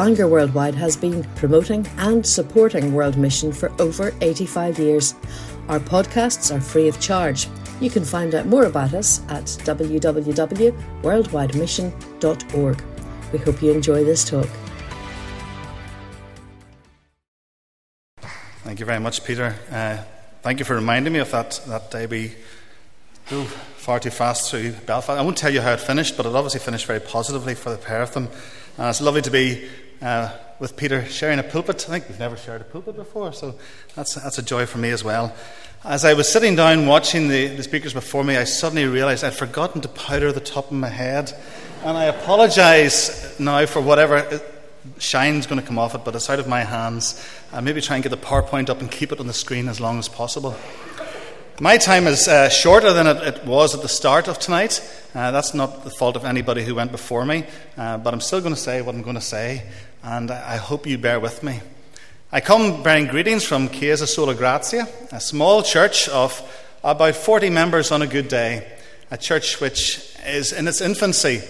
Bangor Worldwide has been promoting and supporting World Mission for over 85 years. Our podcasts are free of charge. You can find out more about us at www.worldwidemission.org. We hope you enjoy this talk. Thank you very much, Peter. Uh, thank you for reminding me of that, that day we drove far too fast through Belfast. I won't tell you how it finished, but it obviously finished very positively for the pair of them. And it's lovely to be uh, with Peter sharing a pulpit. I think we've never shared a pulpit before, so that's, that's a joy for me as well. As I was sitting down watching the, the speakers before me, I suddenly realized I'd forgotten to powder the top of my head. And I apologize now for whatever shine's going to come off it, but it's out of my hands. I'll maybe try and get the PowerPoint up and keep it on the screen as long as possible. My time is uh, shorter than it, it, was at the start of tonight. Uh, that's not the fault of anybody who went before me, uh, but I'm still going to say what I'm going to say, and I, hope you bear with me. I come bearing greetings from Chiesa Sola Grazia, a small church of about 40 members on a good day, a church which is in its infancy,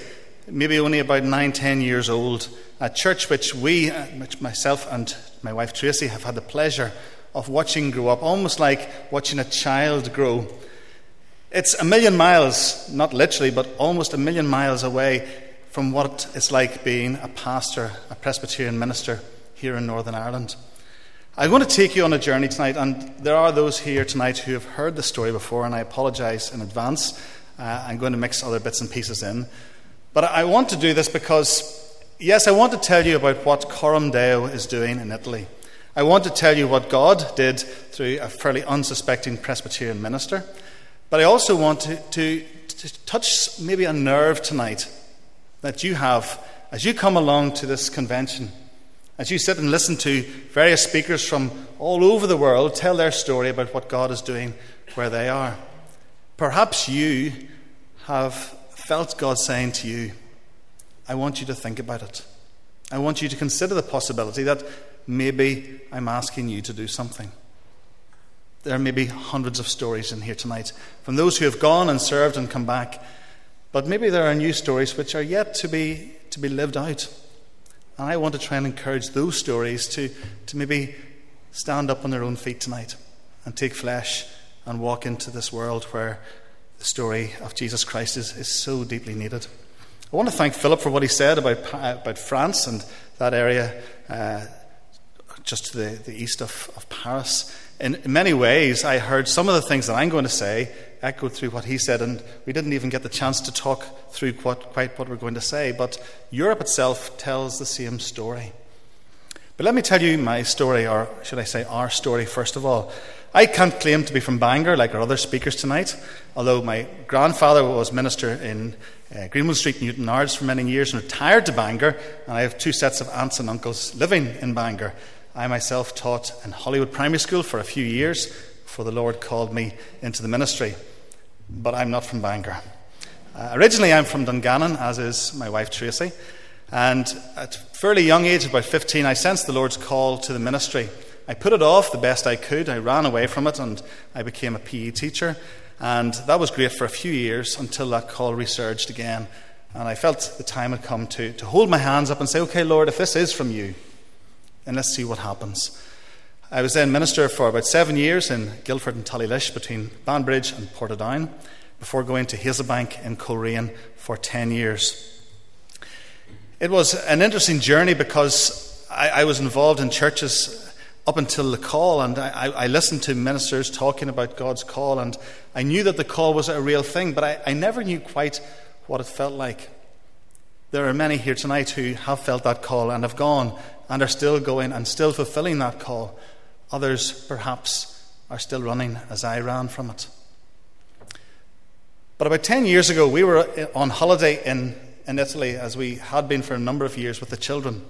maybe only about nine, ten years old, a church which we, uh, which myself and my wife Tracy, have had the pleasure of watching grow up, almost like watching a child grow. It's a million miles, not literally, but almost a million miles away from what it's like being a pastor, a Presbyterian minister here in Northern Ireland. I'm going to take you on a journey tonight, and there are those here tonight who have heard the story before, and I apologize in advance. Uh, I'm going to mix other bits and pieces in. But I want to do this because Yes, I want to tell you about what Coram Deo is doing in Italy. I want to tell you what God did through a fairly unsuspecting Presbyterian minister. But I also want to, to, to touch maybe a nerve tonight that you have as you come along to this convention, as you sit and listen to various speakers from all over the world tell their story about what God is doing where they are. Perhaps you have felt God saying to you, I want you to think about it. I want you to consider the possibility that maybe I'm asking you to do something. There may be hundreds of stories in here tonight from those who have gone and served and come back, but maybe there are new stories which are yet to be, to be lived out. And I want to try and encourage those stories to, to maybe stand up on their own feet tonight and take flesh and walk into this world where the story of Jesus Christ is, is so deeply needed. I want to thank Philip for what he said about, about France and that area uh, just to the, the east of, of Paris. In, in, many ways, I heard some of the things that I'm going to say echoed through what he said, and we didn't even get the chance to talk through quite what we're going to say. But Europe itself tells the same story. But let me tell you my story, or should I say our story, first of all. I can't claim to be from Bangor like our other speakers tonight, although my grandfather was minister in uh, Greenwood Street, Newtownards for many years and retired to Bangor, and I have two sets of aunts and uncles living in Bangor. I myself taught in Holywood Primary School for a few years before the Lord called me into the ministry, but I'm not from Bangor. Uh, originally, I'm from Dungannon, as is my wife Tracy, and at a fairly young age, about 15, I sensed the Lord's call to the ministry. I put it off the best I could. I ran away from it and I became a PE teacher. And that was great for a few years until that call resurged again. And I felt the time had come to, to hold my hands up and say, Okay, Lord, if this is from you, then let's see what happens. I was then minister for about seven years in Gilford and Tullylish between Banbridge and Portadown before going to Hazelbank in Coleraine for 10 years. It was an interesting journey because I, I was involved in churches up until the call, and I, I, listened to ministers talking about God's call, and I knew that the call was a real thing, but I, I never knew quite what it felt like. There are many here tonight who have felt that call and have gone and are still going and still fulfilling that call. Others, perhaps, are still running as I ran from it. But about 10 years ago, we were eh, on holiday in, in Italy, as we had been for a number of years with the children.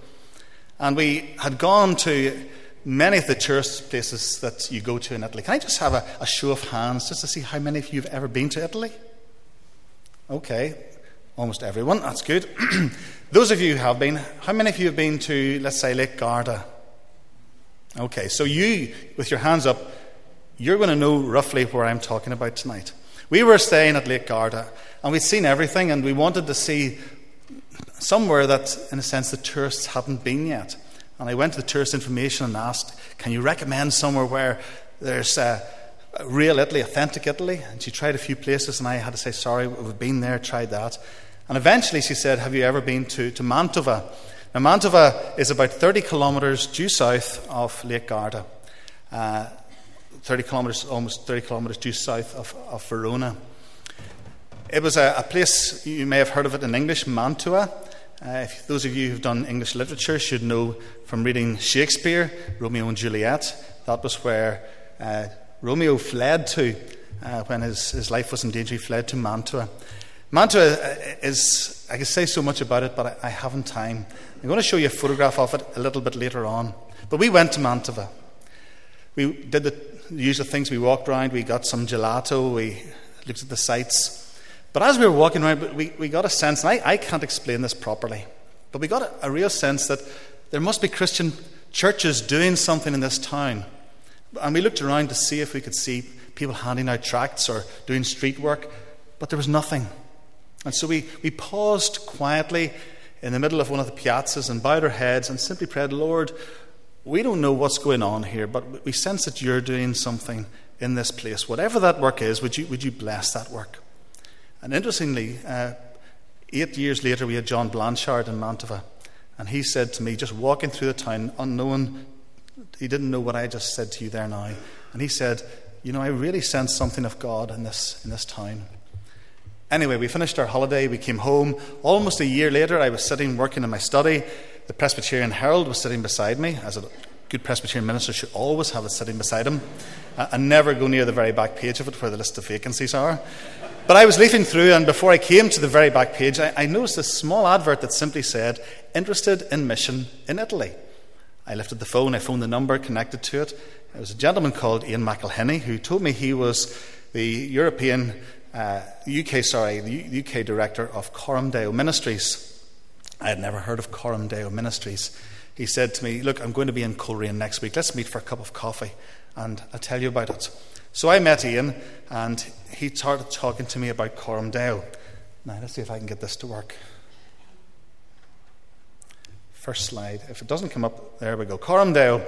And we had gone to many of the tourist places that you go to in Italy. Can I just have a, a show of hands just to see how many of you have ever been to Italy? Okay, almost everyone. That's good. Those of you who have been, how many of you have been to, let's say, Lake Garda? Okay, so you, with your hands up, you're going to know roughly where I'm talking about tonight. We were staying at Lake Garda, and we'd seen everything, and we wanted to see somewhere that, in a sense, the tourists hadn't been yet. And I went to the tourist information and asked, Can you recommend somewhere where there's real Italy, authentic Italy? And she tried a few places, and I had to say, Sorry, we've been there, tried that. And eventually she said, Have you ever been to, to Mantova? Now, Mantova is about 30 kilometres due south of Lake Garda. Uh, 30 kilometres, almost 30 kilometres due south of, of Verona. It was a, a, place, you may have heard of it in English, Mantua. Uh, if those of you who've done English literature should know from reading Shakespeare, Romeo and Juliet, that was where uh, Romeo fled to uh, when his, his life was in danger. He fled to Mantua. Mantua uh, is, I can say so much about it, but I, I haven't time. I'm going to show you a photograph of it a little bit later on. But we went to Mantua. We did the usual things. We walked around, we got some gelato, we looked at the sights. But as we were walking around, we, we got a sense, and I, I can't explain this properly, but we got a, a real sense that there must be Christian churches doing something in this town. And we looked around to see if we could see people handing out tracts or doing street work, but there was nothing. And so we, we paused quietly in the middle of one of the piazzas and bowed our heads and simply prayed, Lord, we don't know what's going on here, but we sense that you're doing something in this place. Whatever that work is, would you, would you bless that work? And interestingly, uh, eight years later, we had John Blanchard in Mantova, and he said to me, just walking through the town, unknown, he didn't know what I just said to you there now, and he said, You know, I really sense something of God in this, in this town. Anyway, we finished our holiday, we came home. Almost a year later, I was sitting working in my study. The Presbyterian Herald was sitting beside me, as a good Presbyterian minister should always have it sitting beside him, and never go near the very back page of it where the list of vacancies are. But I was leafing through, and before I came to the very back page, I, I noticed this small advert that simply said, Interested in mission in Italy. I lifted the phone, I phoned the number connected to it. It was a gentleman called Ian McElhinney who told me he was the European, uh, UK, sorry, the UK director of Coram Deo Ministries. I had never heard of Coram Deo Ministries. He said to me, Look, I'm going to be in Coleraine next week. Let's meet for a cup of coffee and I'll tell you about it. So I met Ian, and he started talking to me about Coram Deo. Now, let's see if I can get this to work. First slide. If it doesn't come up, there we go. Coram Deo,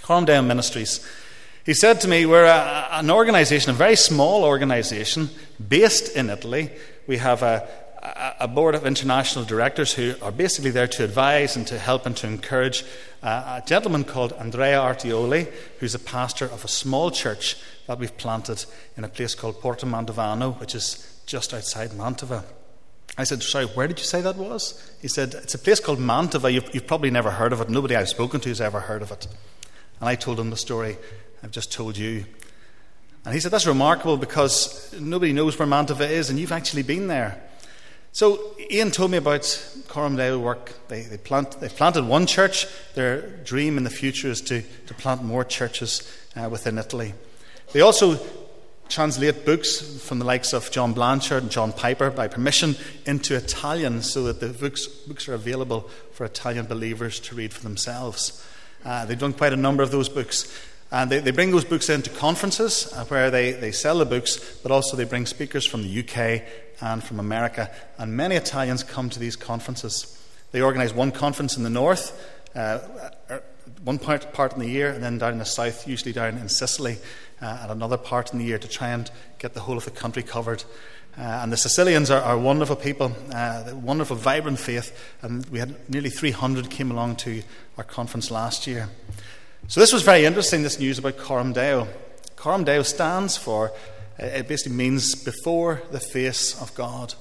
Coram Deo Ministries. He said to me, We're a, an organization, a very small organization based in Italy. We have a, a board of international directors who are basically there to advise and to help and to encourage uh, a gentleman called Andrea Artioli, who's a pastor of a small church that we've planted in a place called Porto Mantovano, which is just outside Mantova. I said, Sorry, where did you say that was? He said, It's a place called Mantova. You've, you've probably never heard of it. Nobody I've spoken to has ever heard of it. And I told him the story I've just told you. And he said, That's remarkable because nobody knows where Mantova is, and you've actually been there. So Ian told me about Coram Deo work. They, they plant, they've planted one church. Their dream in the future is to, to plant more churches uh, within Italy. They also translate books from the likes of John Blanchard and John Piper by permission into Italian so that the books, books are available for Italian believers to read for themselves. Uh, they've done quite a number of those books. And they, they bring those books into conferences uh, where they, they sell the books, but also they bring speakers from the UK and from America. And many Italians come to these conferences. They organise one conference in the north, uh, uh one part, part in the year, and then down in the south, usually down in Sicily, uh, at another part in the year to try and get the whole of the country covered. Uh, and the Sicilians are, are wonderful people, uh, wonderful, vibrant faith, and we had nearly 300 came along to our conference last year. So this was very interesting, this news about Coram Deo. Coram Deo stands for, uh, it basically means before the face of God.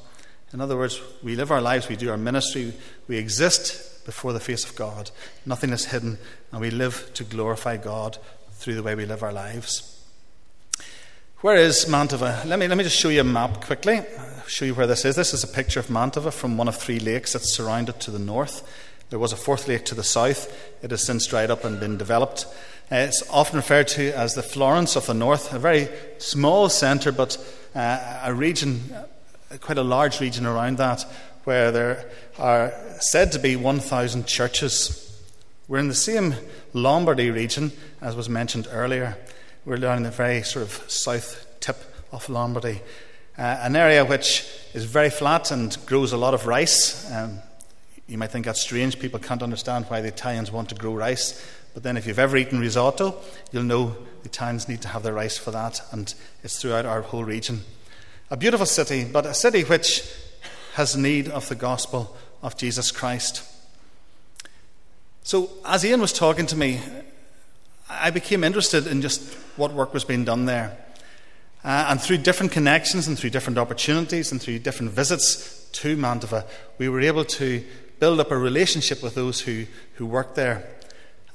In other words, we live our lives, we do our ministry, we exist before the face of God. Nothing is hidden, and we live to glorify God through the way we live our lives. Where is Mantova? Let me, let me just show you a map quickly, I'll show you where this is. This is a picture of Mantova from one of three lakes that's surrounded to the north. There was a fourth lake to the south. It has since dried up and been developed. Uh, it's often referred to as the Florence of the North, a very small centre, but uh, a region, uh, quite a large region around that, where there are said to be 1,000 churches. We're in the same Lombardy region as was mentioned earlier. We're down in the very sort of south tip of Lombardy, uh, an area which is very flat and grows a lot of rice. Um, you might think that's strange. People can't understand why the Italians want to grow rice. But then, if you've ever eaten risotto, you'll know the Italians need to have their rice for that, and it's throughout our whole region. A beautiful city, but a city which has need of the gospel of Jesus Christ. So, as Ian was talking to me, I became interested in just what work was being done there. Uh, and through different connections and through different opportunities and through different visits to Mantova, we were able to build up a relationship with those who, who worked there.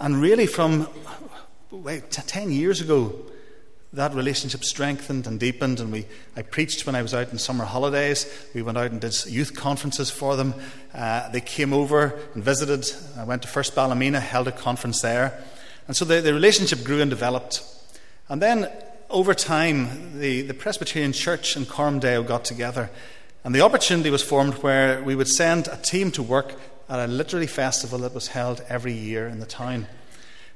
And really, from wait, 10 years ago, that relationship strengthened and deepened. And we, I preached when I was out in summer holidays. We went out and did youth conferences for them. Uh, they came over and visited. I went to First Ballymena, held a conference there. And so the, the relationship grew and developed. And then over time, the, the Presbyterian Church in Coram Deo got together. And the opportunity was formed where we would send a team to work at a literary festival that was held every year in the town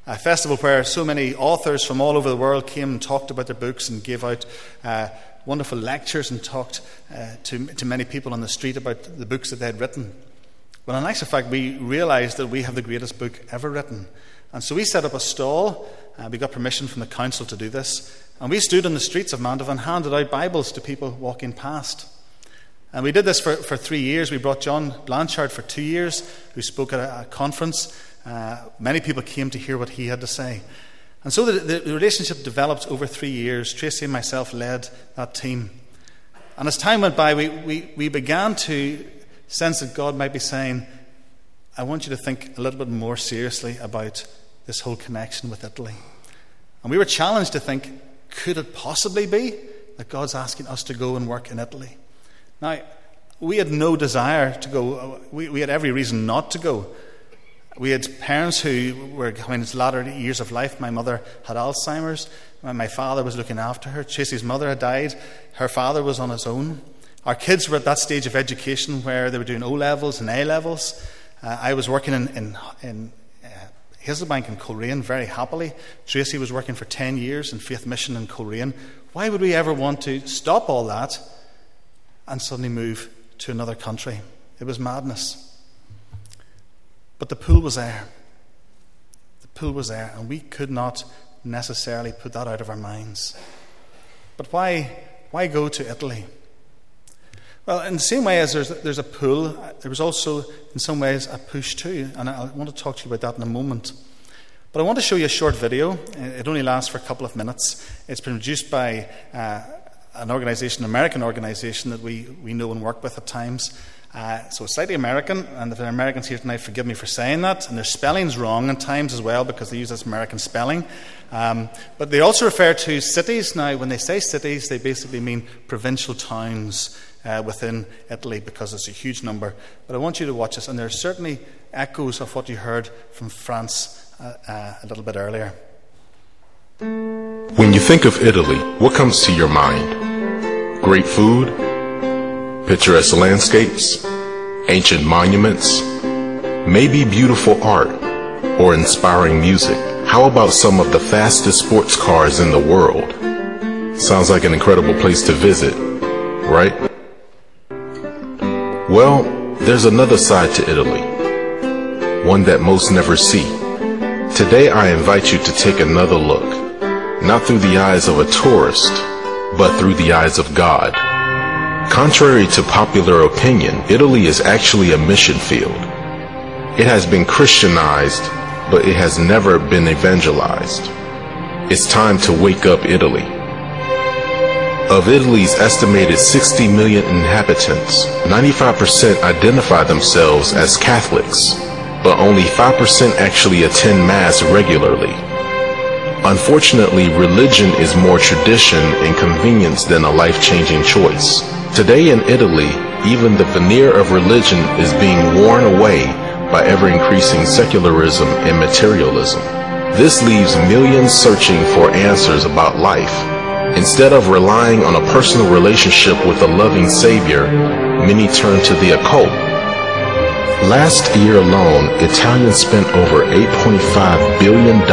a festival where so many authors from all over the world came and talked about their books and gave out uh, wonderful lectures and talked uh, to, to many people on the street about the books that they had written. Well, in actual fact, we realised that we have the greatest book ever written. And so we set up a stall. Uh, we got permission from the council to do this. And we stood on the streets of Mantova and handed out Bibles to people walking past. And we did this for, for three years. We brought John Blanchard for two years, who spoke at a, a conference. Uh, many people came to hear what he had to say. And so the, the relationship developed over three years. Tracy and myself led that team. And as time went by, we, we, we began to sense that God might be saying, I want you to think a little bit more seriously about this whole connection with Italy. And we were challenged to think, could it possibly be that God's asking us to go and work in Italy? Now, we had no desire to go, we, we had every reason not to go. We had parents who were coming into latter years of life. My mother had Alzheimer's. My father was looking after her. Tracy's mother had died. Her father was on his own. Our kids were at that stage of education where they were doing O levels and A levels. Uh, I was working in, in, in uh, Hazelbank in Coleraine very happily. Tracy was working for 10 years in Faith Mission in Coleraine. Why would we ever want to stop all that and suddenly move to another country? It was madness. But the pool was there. The pool was there, and we could not necessarily put that out of our minds. But why, why go to Italy? Well, in the same way as there's, there's a pull, there was also, in some ways, a push too. And I want to talk to you about that in a moment. But I want to show you a short video. It only lasts for a couple of minutes. It's been produced by uh, an organization, an American organization that we, we know and work with at times. Uh, so slightly American, and if there are Americans here tonight, forgive me for saying that. And their spelling's wrong in times as well because they use this American spelling. Um, but they also refer to cities. Now, when they say cities, they basically mean provincial towns uh, within Italy because it's a huge number. But I want you to watch this, and there are certainly echoes of what you heard from France uh, uh a little bit earlier. When you think of Italy, what comes to your mind? Great food? picturesque landscapes, ancient monuments, maybe beautiful art or inspiring music. How about some of the fastest sports cars in the world? Sounds like an incredible place to visit, right? Well, there's another side to Italy, one that most never see. Today I invite you to take another look, not through the eyes of a tourist, but through the eyes of God. Contrary to popular opinion, Italy is actually a mission field. It has been Christianized, but it has never been evangelized. It's time to wake up Italy. Of Italy's estimated 60 million inhabitants, 95% identify themselves as Catholics, but only 5% actually attend Mass regularly. Unfortunately, religion is more tradition and convenience than a life-changing choice. Today in Italy, even the veneer of religion is being worn away by ever increasing secularism and materialism. This leaves millions searching for answers about life. Instead of relying on a personal relationship with a loving Savior, many turn to the occult. Last year alone, Italians spent over $8.5 billion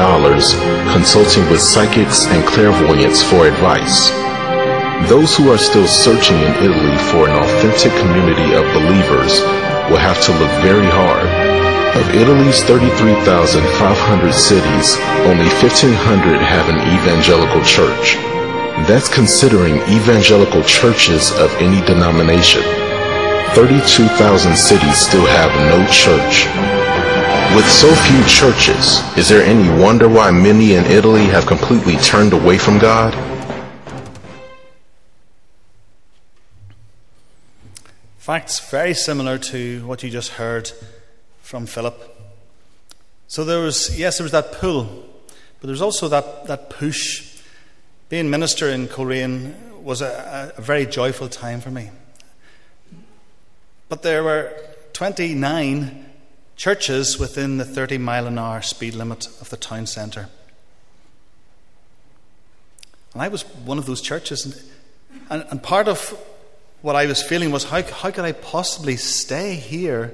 consulting with psychics and clairvoyants for advice. Those who are still searching in Italy for an authentic community of believers will have to look very hard. Of Italy's 33,500 cities, only 1,500 have an evangelical church. That's considering evangelical churches of any denomination. 32,000 cities still have no church. With so few churches, is there any wonder why many in Italy have completely turned away from God? Facts very similar to what you just heard from Philip. So there was, yes, there was that pull, but there was also that, that push. Being minister in Coleraine was a, a very joyful time for me. But there were 29 churches within the 30 mile an hour speed limit of the town centre. And I was one of those churches. And, and, part of what I was feeling was how, how could I possibly stay here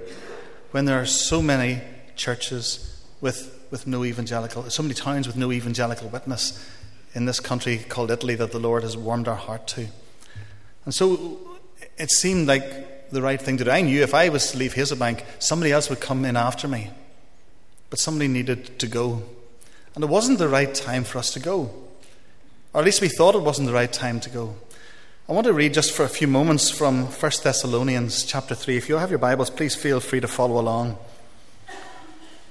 when there are so many churches with, with no evangelical, so many towns with no evangelical witness in this country called Italy that the Lord has warmed our heart to? And so it seemed like the right thing to do. I knew if I was to leave Hazelbank, somebody else would come in after me. But somebody needed to go. And it wasn't the right time for us to go. Or at least we thought it wasn't the right time to go. I want to read just for a few moments from 1 Thessalonians chapter 3. If you have your Bibles, please feel free to follow along.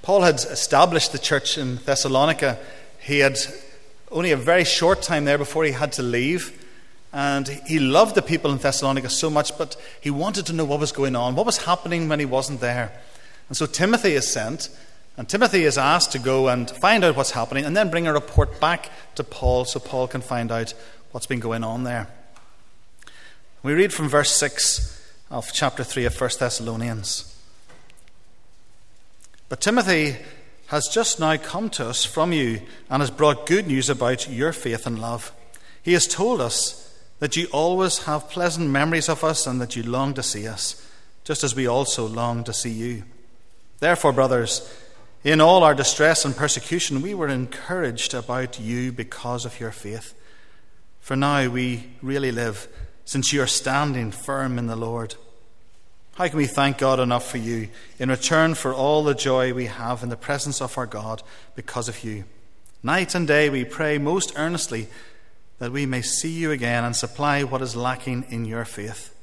Paul had established the church in Thessalonica. He had only a very short time there before he had to leave. And he loved the people in Thessalonica so much, but he wanted to know what was going on, what was happening when he wasn't there. And so Timothy is sent, and Timothy is asked to go and find out what's happening and then bring a report back to Paul so Paul can find out what's been going on there. We read from verse 6 of chapter 3 of 1 Thessalonians. But Timothy has just now come to us from you and has brought good news about your faith and love. He has told us that you always have pleasant memories of us and that you long to see us, just as we also long to see you. Therefore, brothers, in all our distress and persecution, we were encouraged about you because of your faith. For now we really live, since you are standing firm in the Lord. How can we thank God enough for you in return for all the joy we have in the presence of our God because of you? Night and day we pray most earnestly that we may see you again and supply what is lacking in your faith.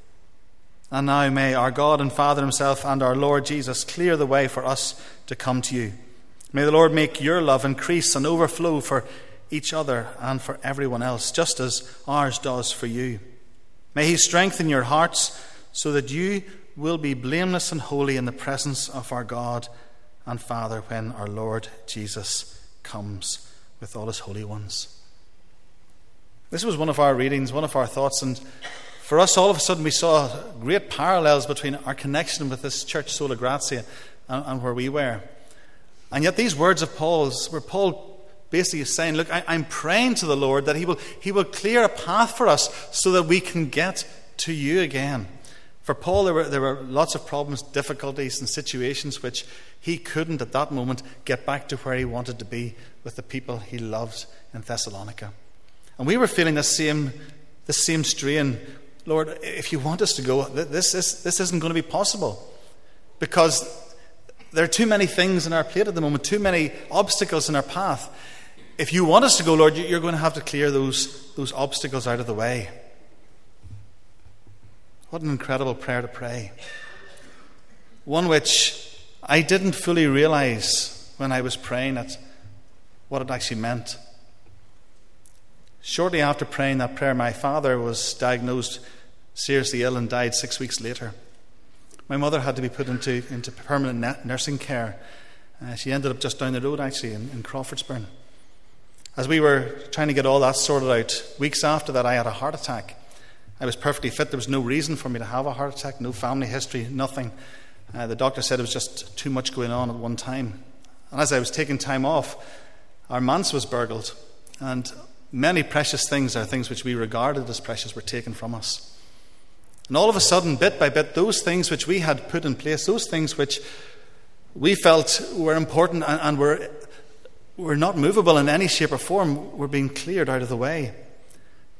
And now may our God and Father Himself and our Lord Jesus clear the way for us to come to you. May the Lord make your love increase and overflow for each other and for everyone else, just as ours does for you. May He strengthen your hearts so that you will be blameless and holy in the presence of our God and Father when our Lord Jesus comes with all His holy ones. This was one of our readings, one of our thoughts, and for us, all of a sudden, we saw great parallels between our connection with this church, Sola Gratia, and, and where we were. And yet, these words of Paul's, where Paul basically is saying, Look, I, I'm praying to the Lord that he will, he will clear a path for us so that we can get to you again. For Paul, there were, there were lots of problems, difficulties, and situations which he couldn't at that moment get back to where he wanted to be with the people he loved in Thessalonica. And we were feeling the same, the same strain. Lord, if you want us to go, this, this, this isn't going to be possible. Because there are too many things in our plate at the moment, too many obstacles in our path. If you want us to go, Lord, you're going to have to clear those, those obstacles out of the way. What an incredible prayer to pray. One which I didn't fully realize when I was praying it, what it actually meant. Shortly after praying that prayer, my father was diagnosed seriously ill and died six weeks later. My mother had to be put into, into permanent nursing care. Uh, she ended up just down the road, actually, in, in Crawfordsburn. As we were trying to get all that sorted out, weeks after that, I had a heart attack. I was perfectly fit. There was no reason for me to have a heart attack, no family history, nothing. Uh, the doctor said it was just too much going on at one time. And as I was taking time off, our manse was burgled. And many precious things are things which we regarded as precious were taken from us. And all of a sudden, bit by bit, those things which we had put in place, those things which we felt were important and, and were, were not movable in any shape or form, were being cleared out of the way.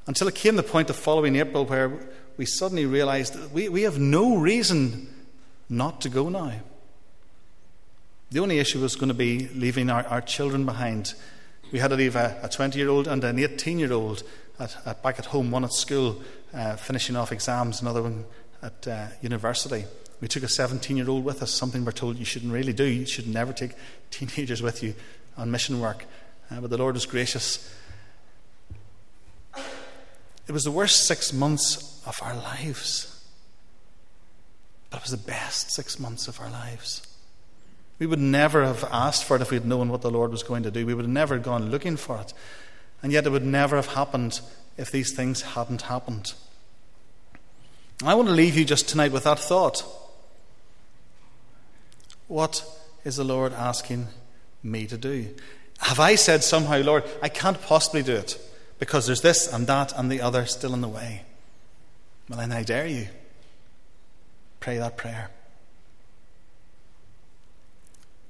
Until it came the point of following April where we suddenly realized that we, we have no reason not to go now. The only issue was going to be leaving our, our children behind. We had to leave a 20 year old and an 18 year old at, at, back at home, one at school, uh, finishing off exams, another one at uh, university. We took a 17 year old with us, something we're told you shouldn't really do. You should never take teenagers with you on mission work. Uh, but the Lord was gracious. It was the worst six months of our lives, but it was the best six months of our lives. We would never have asked for it if we had known what the Lord was going to do. We would have never gone looking for it. And yet it would never have happened if these things hadn't happened. I want to leave you just tonight with that thought. What is the Lord asking me to do? Have I said somehow, Lord, I can't possibly do it because there's this and that and the other still in the way? Well, then I dare you. Pray that prayer.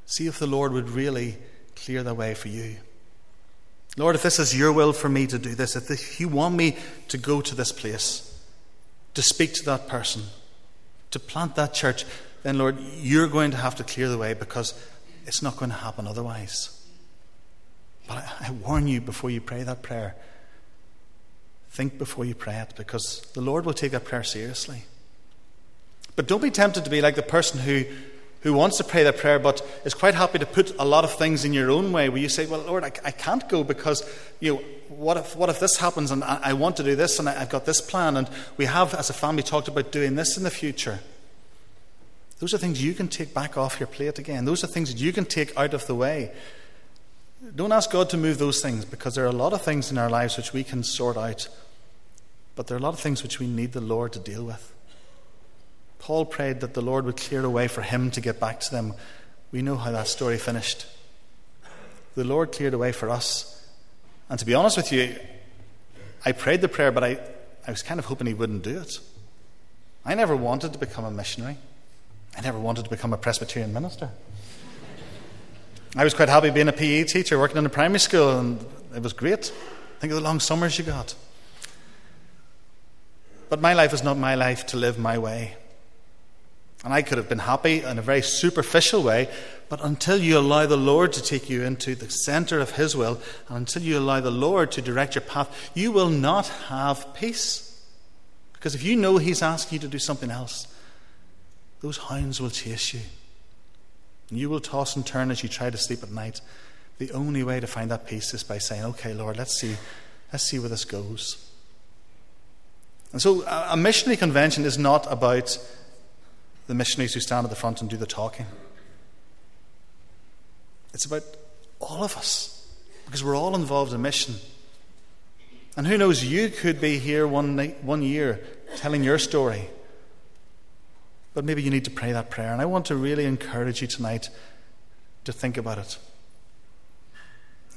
See if the Lord would really clear the way for you. Lord, if this is your will for me to do this, if you want me to go to this place, to speak to that person, to plant that church, then, Lord, you're going to have to clear the way because it's not going to happen otherwise. But I, I warn you before you pray that prayer, think before you pray it because the Lord will take that prayer seriously. But don't be tempted to be like the person who, who wants to pray that prayer but is quite happy to put a lot of things in your own way where you say, Well, Lord, I, I can't go because, you know, what if, what if this happens and I, I want to do this and I, I've got this plan and we have, as a family, talked about doing this in the future? Those are things you can take back off your plate again. Those are things that you can take out of the way. Don't ask God to move those things because there are a lot of things in our lives which we can sort out, but there are a lot of things which we need the Lord to deal with. Paul prayed that the Lord would clear a way for him to get back to them. We know how that story finished. The Lord cleared a way for us. And to be honest with you, I prayed the prayer, but I, I was kind of hoping he wouldn't do it. I never wanted to become a missionary. I never wanted to become a Presbyterian minister. I was quite happy being a PE teacher, working in a primary school, and it was great. Think of the long summers you got. But my life is not my life to live my way. And I could have been happy in a very superficial way, but until you allow the Lord to take you into the center of His will, and until you allow the Lord to direct your path, you will not have peace. Because if you know He's asking you to do something else, those hounds will chase you. And you will toss and turn as you try to sleep at night. The only way to find that peace is by saying, Okay, Lord, let's see, let's see where this goes. And so a missionary convention is not about the missionaries who stand at the front and do the talking. It's about all of us, because we're all involved in mission. And who knows, you could be here one, night, one year telling your story but maybe you need to pray that prayer. And I want to really encourage you tonight to think about it.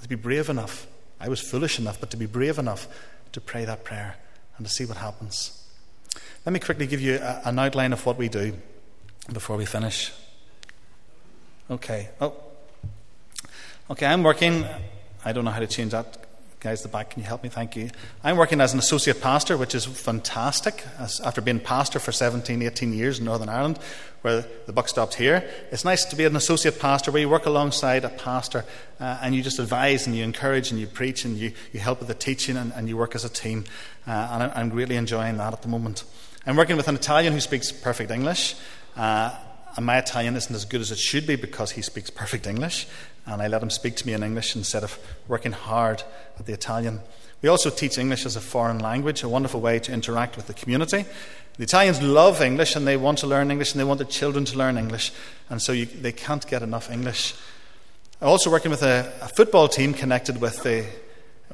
To be brave enough. I was foolish enough, but to be brave enough to pray that prayer and to see what happens. Let me quickly give you a, an outline of what we do before we finish. Okay. Oh. Okay, I'm working. I don't know how to change that Guys the back, can you help me? Thank you. I'm working as an associate pastor, which is fantastic. As, after being pastor for 17, 18 years in Northern Ireland, where the buck stopped here, it's nice to be an associate pastor where you work alongside a pastor uh, and you just advise and you encourage and you preach and you, you help with the teaching and, and you work as a team. Uh, and I, am really enjoying that at the moment. I'm working with an Italian who speaks perfect English. Uh, and my Italian isn't as good as it should be because he speaks perfect English and I let him speak to me in English instead of working hard at the Italian. We also teach English as a foreign language, a wonderful way to interact with the community. The Italians love English and they want to learn English and they want their children to learn English, and so you, they can't get enough English. I'm also working with a, a football team connected with the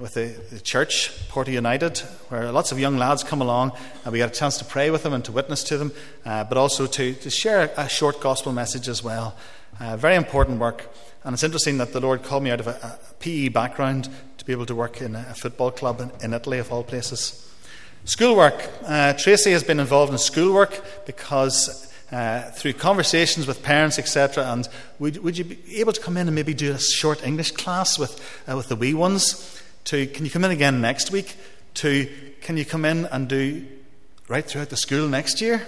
with the, the, church, Porta United, where lots of young lads come along and we get a chance to pray with them and to witness to them, uh, but also to, to share a short gospel message as well. Uh, very important work. And it's interesting that the Lord called me out of a, a PE background to be able to work in a football club in, in Italy, of all places. Schoolwork. Uh, Tracy has been involved in schoolwork because uh, through conversations with parents, etc. And would, would you be able to come in and maybe do a short English class with, uh, with the wee ones? To can you come in again next week? To can you come in and do right throughout the school next year?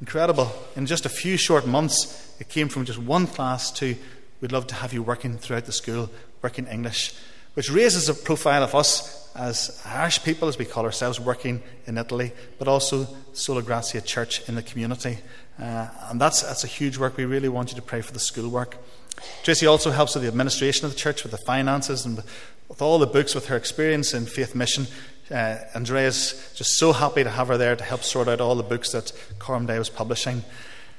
incredible. In just a few short months, it came from just one class to we'd love to have you working throughout the school, working English, which raises a profile of us as Irish people, as we call ourselves, working in Italy, but also Sola Gratia Church in the community. Uh, and that's, that's a huge work. We really want you to pray for the schoolwork. Tracy also helps with the administration of the church, with the finances, and with all the books, with her experience in faith mission. Uh, Andrea's just so happy to have her there to help sort out all the books that Coram Deo was publishing.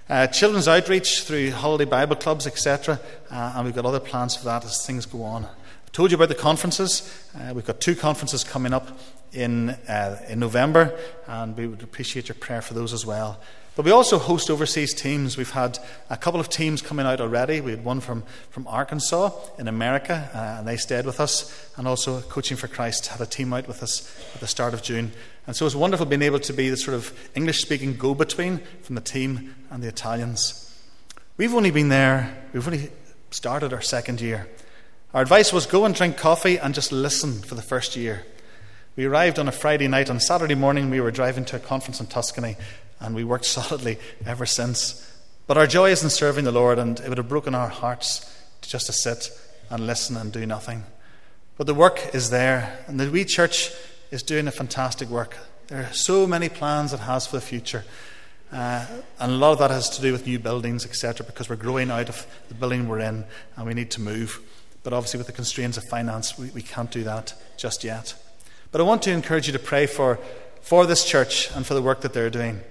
Uh, children's outreach through holiday Bible clubs, etc. Uh, and we've got other plans for that as things go on. I told you about the conferences. Uh, we've got two conferences coming up in, uh, in November, and we would appreciate your prayer for those as well. But we also host overseas teams. We've had a couple of teams coming out already. We had one from, from Arkansas in America, uh, and they stayed with us. And also, Coaching for Christ had a team out with us at the start of June. And so it's wonderful being able to be the sort of English speaking go between from the team and the Italians. We've only been there, we've only started our second year. Our advice was go and drink coffee and just listen for the first year. We arrived on a Friday night. On Saturday morning, we were driving to a conference in Tuscany and we worked solidly ever since. But our joy is in serving the Lord, and it would have broken our hearts just to sit and listen and do nothing. But the work is there, and the wee church is doing a fantastic work. There are so many plans it has for the future. Uh, and a lot of that has to do with new buildings, etc., because we're growing out of the building we're in and we need to move. But obviously, with the constraints of finance, we, we can't do that just yet. But I want to encourage you to pray for, for this church and for the work that they're doing.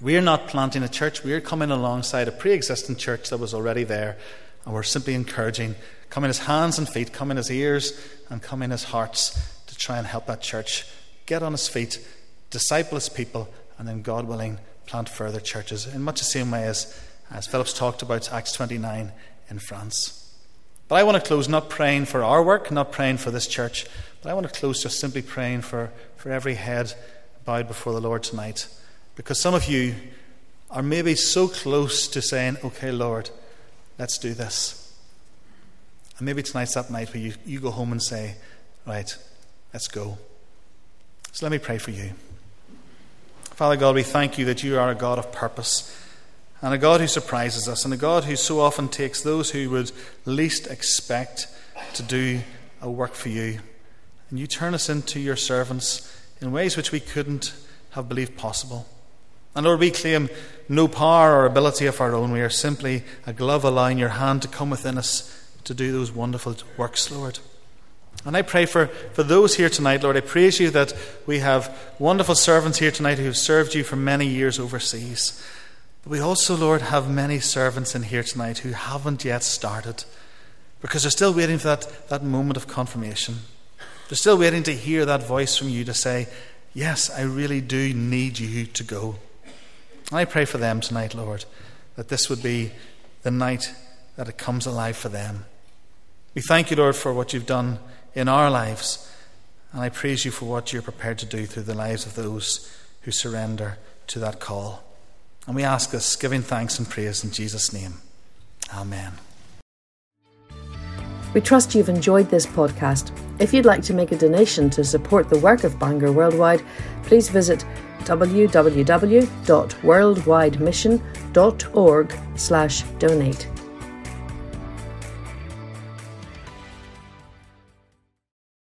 We're not planting a church, we're coming alongside a pre existing church that was already there, and we're simply encouraging, coming as hands and feet, coming as ears, and coming as hearts to try and help that church get on its feet, disciple its people, and then, God willing, plant further churches in much the same way as, as Philip's talked about Acts 29 in France. But I want to close not praying for our work, not praying for this church, but I want to close just simply praying for, for every head bowed before the Lord tonight. Because some of you are maybe so close to saying, okay, Lord, let's do this. And maybe tonight's that night where you, you go home and say, right, let's go. So let me pray for you. Father God, we thank you that you are a God of purpose and a God who surprises us and a God who so often takes those who would least expect to do a work for you. And you turn us into your servants in ways which we couldn't have believed possible. And Lord, we claim no power or ability of our own. We are simply a glove allowing your hand to come within us to do those wonderful works, Lord. And I pray for, for those here tonight, Lord. I praise you that we have wonderful servants here tonight who have served you for many years overseas. But we also, Lord, have many servants in here tonight who haven't yet started because they're still waiting for that, that moment of confirmation. They're still waiting to hear that voice from you to say, Yes, I really do need you to go. And I pray for them tonight, Lord, that this would be the night that it comes alive for them. We thank you, Lord, for what you've done in our lives. And I praise you for what you're prepared to do through the lives of those who surrender to that call. And we ask this, giving thanks and praise in Jesus' name. Amen. We trust you've enjoyed this podcast. If you'd like to make a donation to support the work of Bangor Worldwide, please visit www.worldwidemission.org/donate.